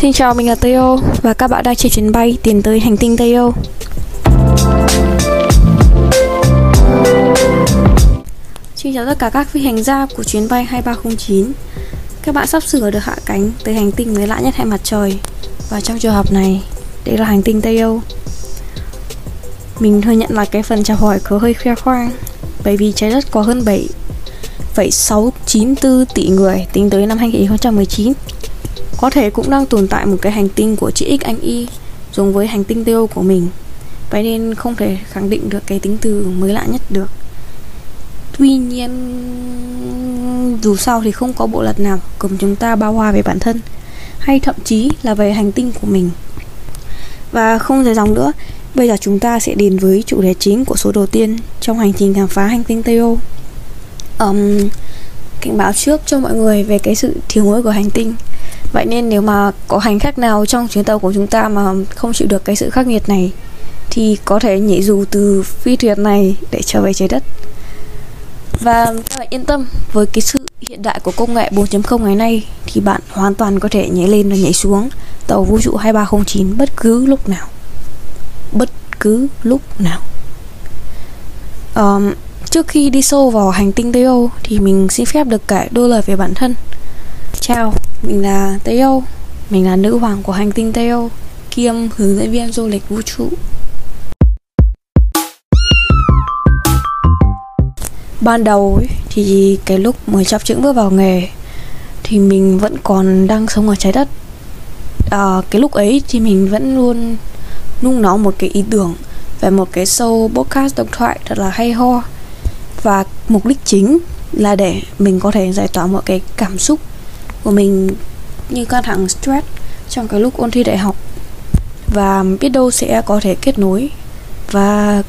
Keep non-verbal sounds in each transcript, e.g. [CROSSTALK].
Xin chào, mình là Teo và các bạn đang trên chuyến bay tiến tới hành tinh Teo. Xin chào tất cả các phi hành gia của chuyến bay 2309. Các bạn sắp sửa được hạ cánh tới hành tinh mới lạ nhất hệ mặt trời. Và trong trường hợp này, đấy là hành tinh Teo. Mình thừa nhận là cái phần chào hỏi có hơi khoe khoang bởi vì trái đất có hơn 7 694 tỷ người tính tới năm 2019 có thể cũng đang tồn tại một cái hành tinh của chị X anh Y giống với hành tinh Teo của mình. Vậy nên không thể khẳng định được cái tính từ mới lạ nhất được. Tuy nhiên dù sao thì không có bộ lật nào cùng chúng ta bao hoa về bản thân hay thậm chí là về hành tinh của mình. Và không dài dòng nữa bây giờ chúng ta sẽ đến với chủ đề chính của số đầu tiên trong hành trình khám phá hành tinh Teo um, cảnh báo trước cho mọi người về cái sự thiếu mới của hành tinh. Vậy nên nếu mà có hành khách nào trong chuyến tàu của chúng ta mà không chịu được cái sự khắc nghiệt này thì có thể nhảy dù từ phi thuyền này để trở về trái đất. Và các bạn yên tâm với cái sự hiện đại của công nghệ 4.0 ngày nay thì bạn hoàn toàn có thể nhảy lên và nhảy xuống tàu vũ trụ 2309 bất cứ lúc nào. Bất cứ lúc nào. Um, trước khi đi sâu vào hành tinh Tây Âu thì mình xin phép được kể đôi lời về bản thân. Chào, mình là Teo Mình là nữ hoàng của hành tinh Teo Kiêm hướng dẫn viên du lịch vũ trụ. Ban đầu ấy, thì cái lúc mới chập chững bước vào nghề Thì mình vẫn còn đang sống ở trái đất. À, Cái lúc ấy thì mình vẫn luôn nung nóng một cái ý tưởng Về một cái show podcast độc thoại thật là hay ho. Và mục đích chính là để mình có thể giải tỏa mọi cái cảm xúc của mình như căng thẳng, stress trong cái lúc ôn thi đại học. Và biết đâu sẽ có thể kết nối và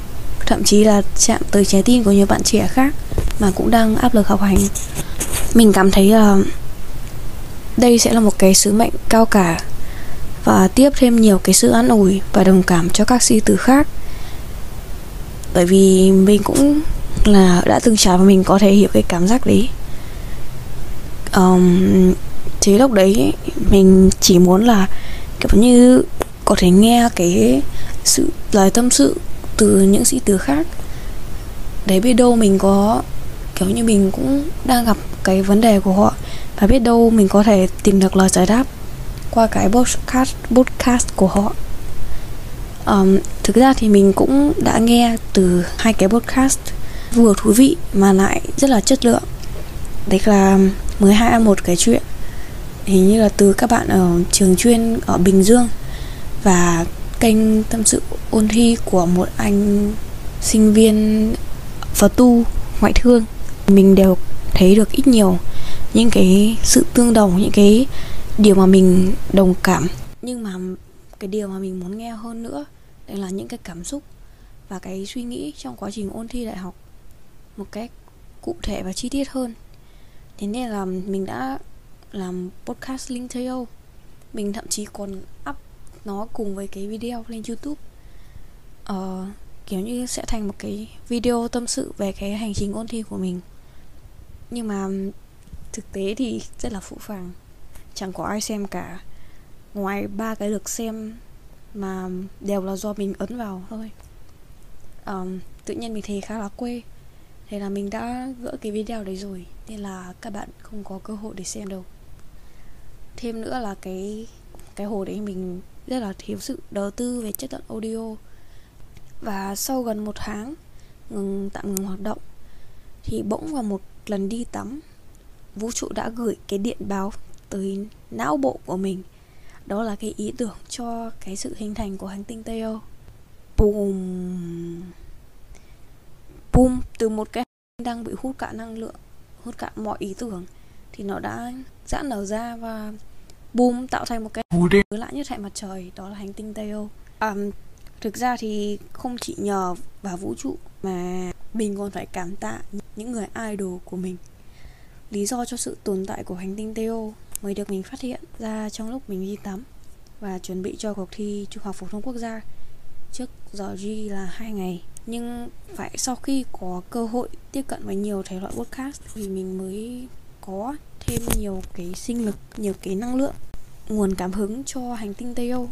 thậm chí là chạm tới trái tim của nhiều bạn trẻ khác mà cũng đang áp lực học hành. Mình cảm thấy là đây sẽ là một cái sứ mệnh cao cả và tiếp thêm nhiều cái sự an ủi và đồng cảm cho các sĩ tử khác. Bởi vì mình cũng là, đã từng trải và mình có thể hiểu cái cảm giác đấy um, thì lúc đấy mình chỉ muốn là kiểu như có thể nghe cái sự lời tâm sự từ những sĩ tử khác. Để biết đâu mình có kiểu như mình cũng đang gặp cái vấn đề của họ và biết đâu mình có thể tìm được lời giải đáp qua cái podcast podcast của họ. Um, thực ra thì mình cũng đã nghe từ hai cái podcast vừa thú vị mà lại rất là chất lượng. Đấy là 12 một cái chuyện. Hình như là từ các bạn ở trường chuyên ở Bình Dương và kênh tâm sự ôn thi của một anh sinh viên Phật tu ngoại thương. Mình đều thấy được ít nhiều những cái sự tương đồng, những cái điều mà mình đồng cảm. Nhưng mà cái điều mà mình muốn nghe hơn nữa, đấy là những cái cảm xúc và cái suy nghĩ trong quá trình ôn thi đại học một cách cụ thể và chi tiết hơn thế nên là mình đã làm podcast link theo mình thậm chí còn up nó cùng với cái video lên youtube. Uh, kiểu như sẽ thành một cái video tâm sự về cái hành trình ôn thi của mình. Nhưng mà thực tế thì rất là phụ phàng. Chẳng có ai xem cả. Ngoài ba cái lượt xem mà đều là do mình ấn vào thôi. Um, tự nhiên mình thấy khá là quê thế là mình đã gỡ cái video đấy rồi, nên là các bạn không có cơ hội để xem đâu. Thêm nữa là cái cái hồ đấy mình rất là thiếu sự đầu tư về chất lượng audio. Và sau gần một tháng, ngừng, tạm ngừng hoạt động, thì bỗng vào một lần đi tắm, vũ trụ đã gửi cái điện báo tới não bộ của mình. Đó là cái ý tưởng cho cái sự hình thành của hành tinh Teo. Boom! Bùm từ một cái đang bị hút cạn năng lượng hút cạn mọi ý tưởng thì nó đã giãn nở ra và boom tạo thành một cái mới lạ nhất hệ mặt trời đó là hành tinh Teo à, thực ra thì không chỉ nhờ vào vũ trụ mà mình còn phải cảm tạ những người idol của mình. Lý do cho sự tồn tại của hành tinh Teo mới được mình phát hiện ra trong lúc mình đi tắm và chuẩn bị cho cuộc thi trung học phổ thông quốc gia trước giờ G là hai ngày nhưng phải sau khi có cơ hội tiếp cận với nhiều thể loại podcast thì mình mới có thêm nhiều cái sinh lực, nhiều cái năng lượng, nguồn cảm hứng cho hành tinh Tây Âu.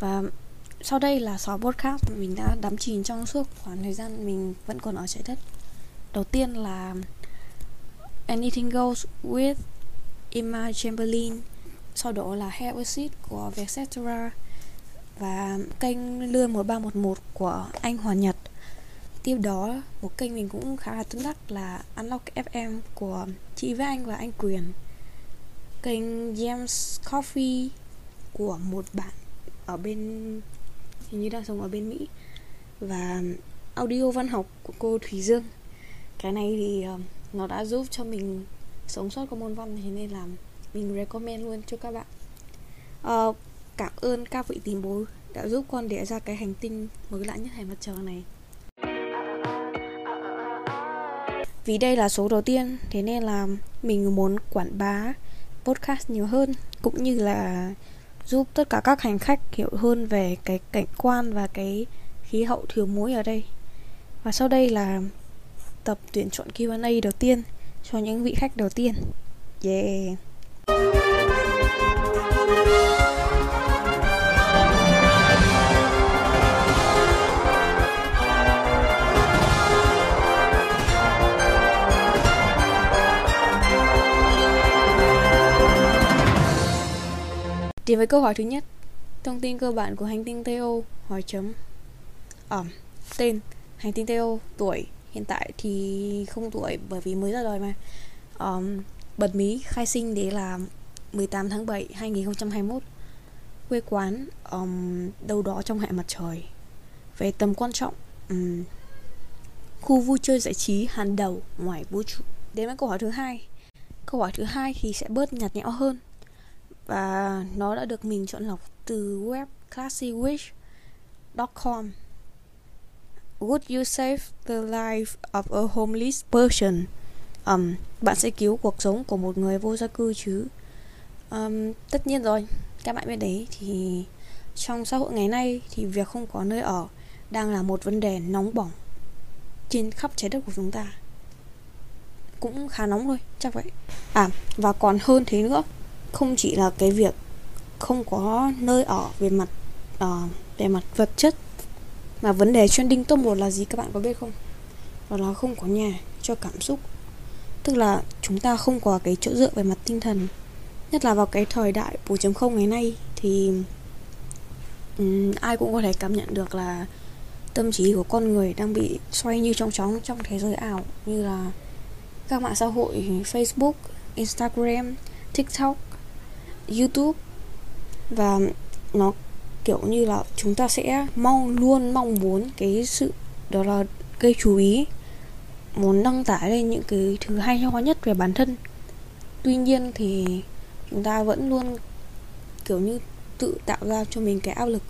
Và sau đây là 6 podcast mình đã đắm chìm trong suốt khoảng thời gian mình vẫn còn ở trái đất. Đầu tiên là Anything Goes with Emma Chamberlain, sau đó là Hair Acid của Vietcetera và kênh Lươn 1311 của anh hòa Nhật tiếp đó một kênh mình cũng khá là tâm đắc là Unlock FM của chị với anh và anh Quyền. Kênh James Coffee của một bạn ở bên hình như đang sống ở bên Mỹ và audio văn học của cô Thùy Dương. Cái này thì ờ, nó đã giúp cho mình sống sót qua môn văn thế nên là mình recommend luôn cho các bạn. Uh, cảm ơn các vị tiền bối đã giúp con đẻ ra cái hành tinh mới lạ nhất hệ mặt trời này. Vì đây là số đầu tiên, thế nên là mình muốn quảng bá podcast nhiều hơn, cũng như là giúp tất cả các hành khách hiểu hơn về cái cảnh quan và cái khí hậu thiếu muối ở đây. Và sau đây là tập tuyển chọn Q&A đầu tiên cho những vị khách đầu tiên. Yeah. Đến với câu hỏi thứ nhất. Thông tin cơ bản của hành tinh Theo Hỏi chấm. Ẩm à, Tên Hành tinh Theo Tuổi Hiện tại thì không tuổi bởi vì mới ra đời mà. Um, Bật mí khai sinh đấy là 18 tháng 7 2021 Quê quán um, đâu đó trong hệ mặt trời. Về tầm quan trọng um, Khu vui chơi giải trí hàng đầu ngoài vũ trụ. Đến với câu hỏi thứ hai. Câu hỏi thứ hai thì sẽ bớt nhạt nhẽo hơn và nó đã được mình chọn lọc từ web classywish.com Would you save the life of a homeless person? Um, bạn sẽ cứu cuộc sống của một người vô gia cư chứ? Um, tất nhiên rồi, các bạn biết đấy thì trong xã hội ngày nay thì việc không có nơi ở đang là một vấn đề nóng bỏng trên khắp trái đất của chúng ta cũng khá nóng thôi chắc vậy à và còn hơn thế nữa không chỉ là cái việc không có nơi ở về mặt uh, về mặt vật chất mà vấn đề trending top 1 là gì các bạn có biết không? Đó là không có nhà cho cảm xúc. Tức là chúng ta không có cái chỗ dựa về mặt tinh thần. Nhất là vào cái thời đại 4.0 ngày nay thì um, ai cũng có thể cảm nhận được là tâm trí của con người đang bị xoay như trong chóng trong thế giới ảo như là các mạng xã hội Facebook, Instagram, TikTok YouTube. Và nó kiểu như là chúng ta sẽ mong, luôn mong muốn cái sự đó là gây chú ý, muốn đăng tải lên những cái thứ hay ho nhất về bản thân. Tuy nhiên thì chúng ta vẫn luôn kiểu như tự tạo ra cho mình cái áp lực,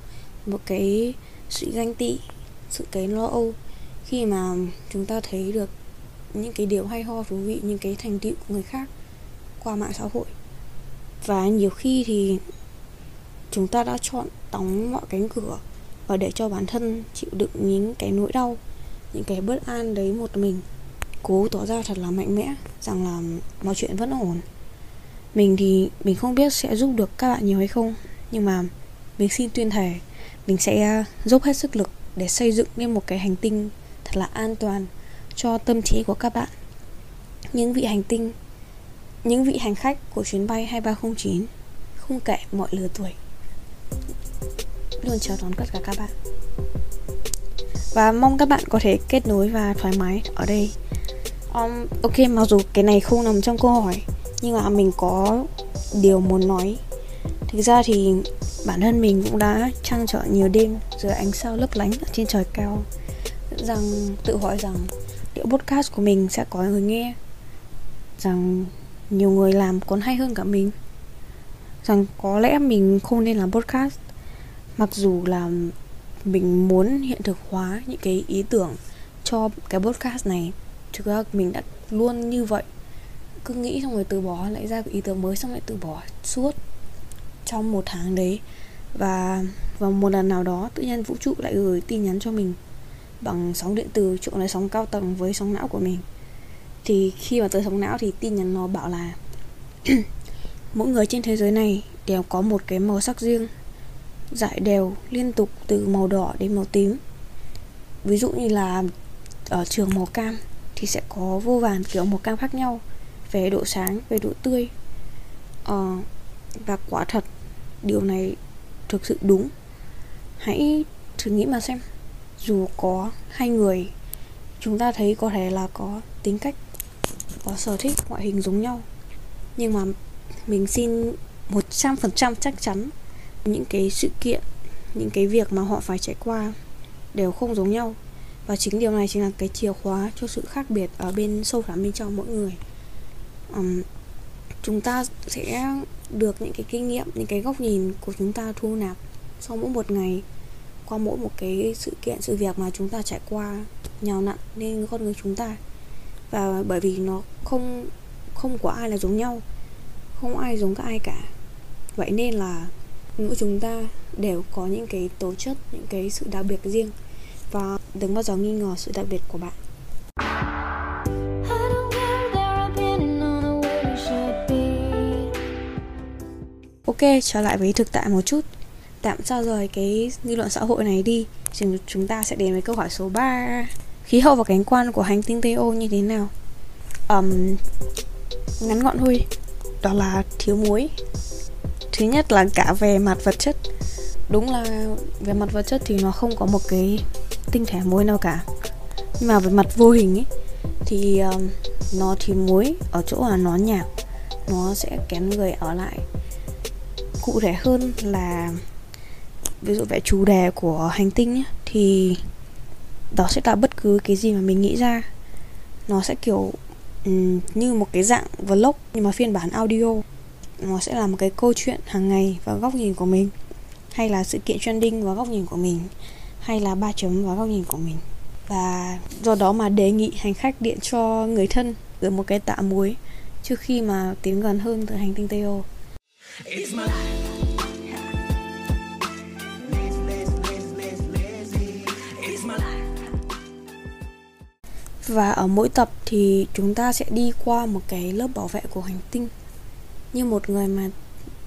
một cái sự ganh tị, sự cái lo âu khi mà chúng ta thấy được những cái điều hay ho, thú vị, những cái thành tựu của người khác qua mạng xã hội và nhiều khi thì chúng ta đã chọn đóng mọi cánh cửa và để cho bản thân chịu đựng những cái nỗi đau, những cái bất an đấy một mình, cố tỏ ra thật là mạnh mẽ rằng là mọi chuyện vẫn ổn. Mình thì mình không biết sẽ giúp được các bạn nhiều hay không, nhưng mà mình xin tuyên thề, mình sẽ à, dốc hết sức lực để xây dựng nên một cái hành tinh thật là an toàn cho tâm trí của các bạn. Những vị hành tinh những vị hành khách của chuyến bay 2309 không kể mọi lứa tuổi. Luôn chào đón tất cả các bạn. Và mong các bạn có thể kết nối và thoải mái ở đây. Um, ok mặc dù cái này không nằm trong câu hỏi nhưng mà mình có điều muốn nói. Thực ra thì bản thân mình cũng đã trăng trở nhiều đêm dưới ánh sao lấp lánh ở trên trời cao rằng tự hỏi rằng liệu podcast của mình sẽ có người nghe rằng nhiều người làm còn hay hơn cả mình. Rằng có lẽ mình không nên làm podcast. Mặc dù là mình muốn hiện thực hóa những cái ý tưởng cho cái podcast này. Thực ra mình đã luôn như vậy. Cứ nghĩ xong rồi từ bỏ, lại ra cái ý tưởng mới xong lại từ bỏ suốt trong một tháng đấy. Và vào một lần nào đó, tự nhiên vũ trụ lại gửi tin nhắn cho mình bằng sóng điện từ chỗ này, sóng cao tầng với sóng não của mình thì khi mà tới sóng não thì tin nhắn nó bảo là [CLEARS THROAT] mỗi người trên thế giới này đều có một cái màu sắc riêng dải đều liên tục từ màu đỏ đến màu tím. Ví dụ như là ở trường màu cam thì sẽ có vô vàn kiểu màu cam khác nhau về độ sáng về độ tươi. Ờ, và quả thật điều này thực sự đúng. Hãy thử nghĩ mà xem dù có hai người chúng ta thấy có thể là có tính cách có sở thích ngoại hình giống nhau. Nhưng mà mình xin 100% chắc chắn những cái sự kiện những cái việc mà họ phải trải qua đều không giống nhau. Và chính điều này chính là cái chìa khóa cho sự khác biệt ở bên sâu thẳm bên trong mỗi người. Um, chúng ta sẽ được những cái kinh nghiệm những cái góc nhìn của chúng ta thu nạp sau mỗi một ngày qua mỗi một cái sự kiện sự việc mà chúng ta trải qua nhào nặn nên con người chúng ta và bởi vì nó không không có ai là giống nhau. Không ai giống các ai cả. Vậy nên là mỗi chúng ta đều có những cái tố chất những cái sự đặc biệt riêng. Và đừng bao giờ nghi ngờ sự đặc biệt của bạn. Ok, trở lại với thực tại một chút. Tạm xa rời cái dư luận xã hội này đi. Chúng ta sẽ đến với câu hỏi số 3 Khí hậu và cảnh quan của hành tinh Tây Âu như thế nào? Um, ngắn gọn thôi. Đó là thiếu muối. Thứ nhất là cả về mặt vật chất. Đúng là về mặt vật chất thì nó không có một cái tinh thể muối nào cả. Nhưng mà về mặt vô hình ấy Thì um, nó thiếu muối ở chỗ là nó nhạt. Nó sẽ kén người ở lại. Cụ thể hơn là ví dụ về chủ đề của hành tinh ấy, thì đó sẽ là bất cứ cái gì mà mình nghĩ ra. Nó sẽ kiểu um, như một cái dạng vlog nhưng mà phiên bản audio. Nó sẽ là một cái câu chuyện hàng ngày và góc nhìn của mình. Hay là sự kiện trending và góc nhìn của mình. Hay là ba chấm và góc nhìn của mình. Và do đó mà đề nghị hành khách điện cho người thân gửi một cái tạ muối trước khi mà tiến gần hơn từ hành tinh Tây Âu. It's my life. Và ở mỗi tập thì chúng ta sẽ đi qua một cái lớp bảo vệ của hành tinh. Như một người mà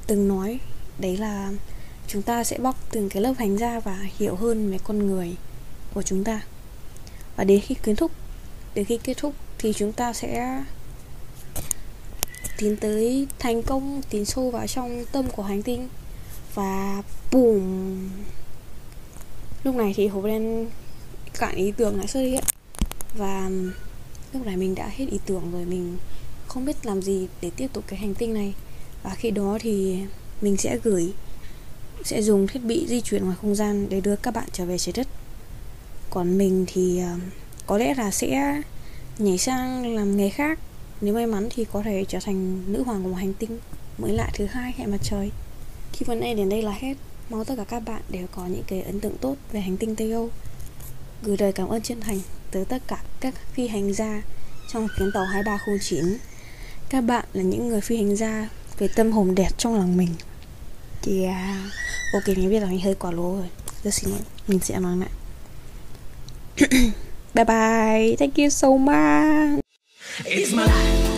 từng nói, Đấy là chúng ta sẽ bóc từng cái lớp hành ra và hiểu hơn về con người của chúng ta. Và đến khi kết thúc, Đến khi kết thúc thì chúng ta sẽ tiến tới thành công, tiến sâu vào trong tâm của hành tinh. Và bùm! Lúc này thì hộp đen cạn ý tưởng lại xuất hiện và lúc này mình đã hết ý tưởng rồi, mình không biết làm gì để tiếp tục cái hành tinh này. Và khi đó thì mình sẽ gửi, sẽ dùng thiết bị di chuyển ngoài không gian để đưa các bạn trở về trái đất. Còn mình thì có lẽ là sẽ nhảy sang làm nghề khác. Nếu may mắn thì có thể trở thành nữ hoàng của một hành tinh mới lạ thứ hai hệ mặt trời. Khi vấn đề đến đây là hết. Mong tất cả các bạn đều có những cái ấn tượng tốt về hành tinh Tây Âu. Gửi lời cảm ơn chân thành tới tất cả các phi hành gia trong chuyến tàu 2309 các bạn là những người phi hành gia về tâm hồn đẹp trong lòng mình. Yeah à, ok, mình biết là mình hơi quá lố rồi. Rất xin lỗi, mình sẽ nói lại. [COUGHS] Bye bye. Thank you so much. It's my life.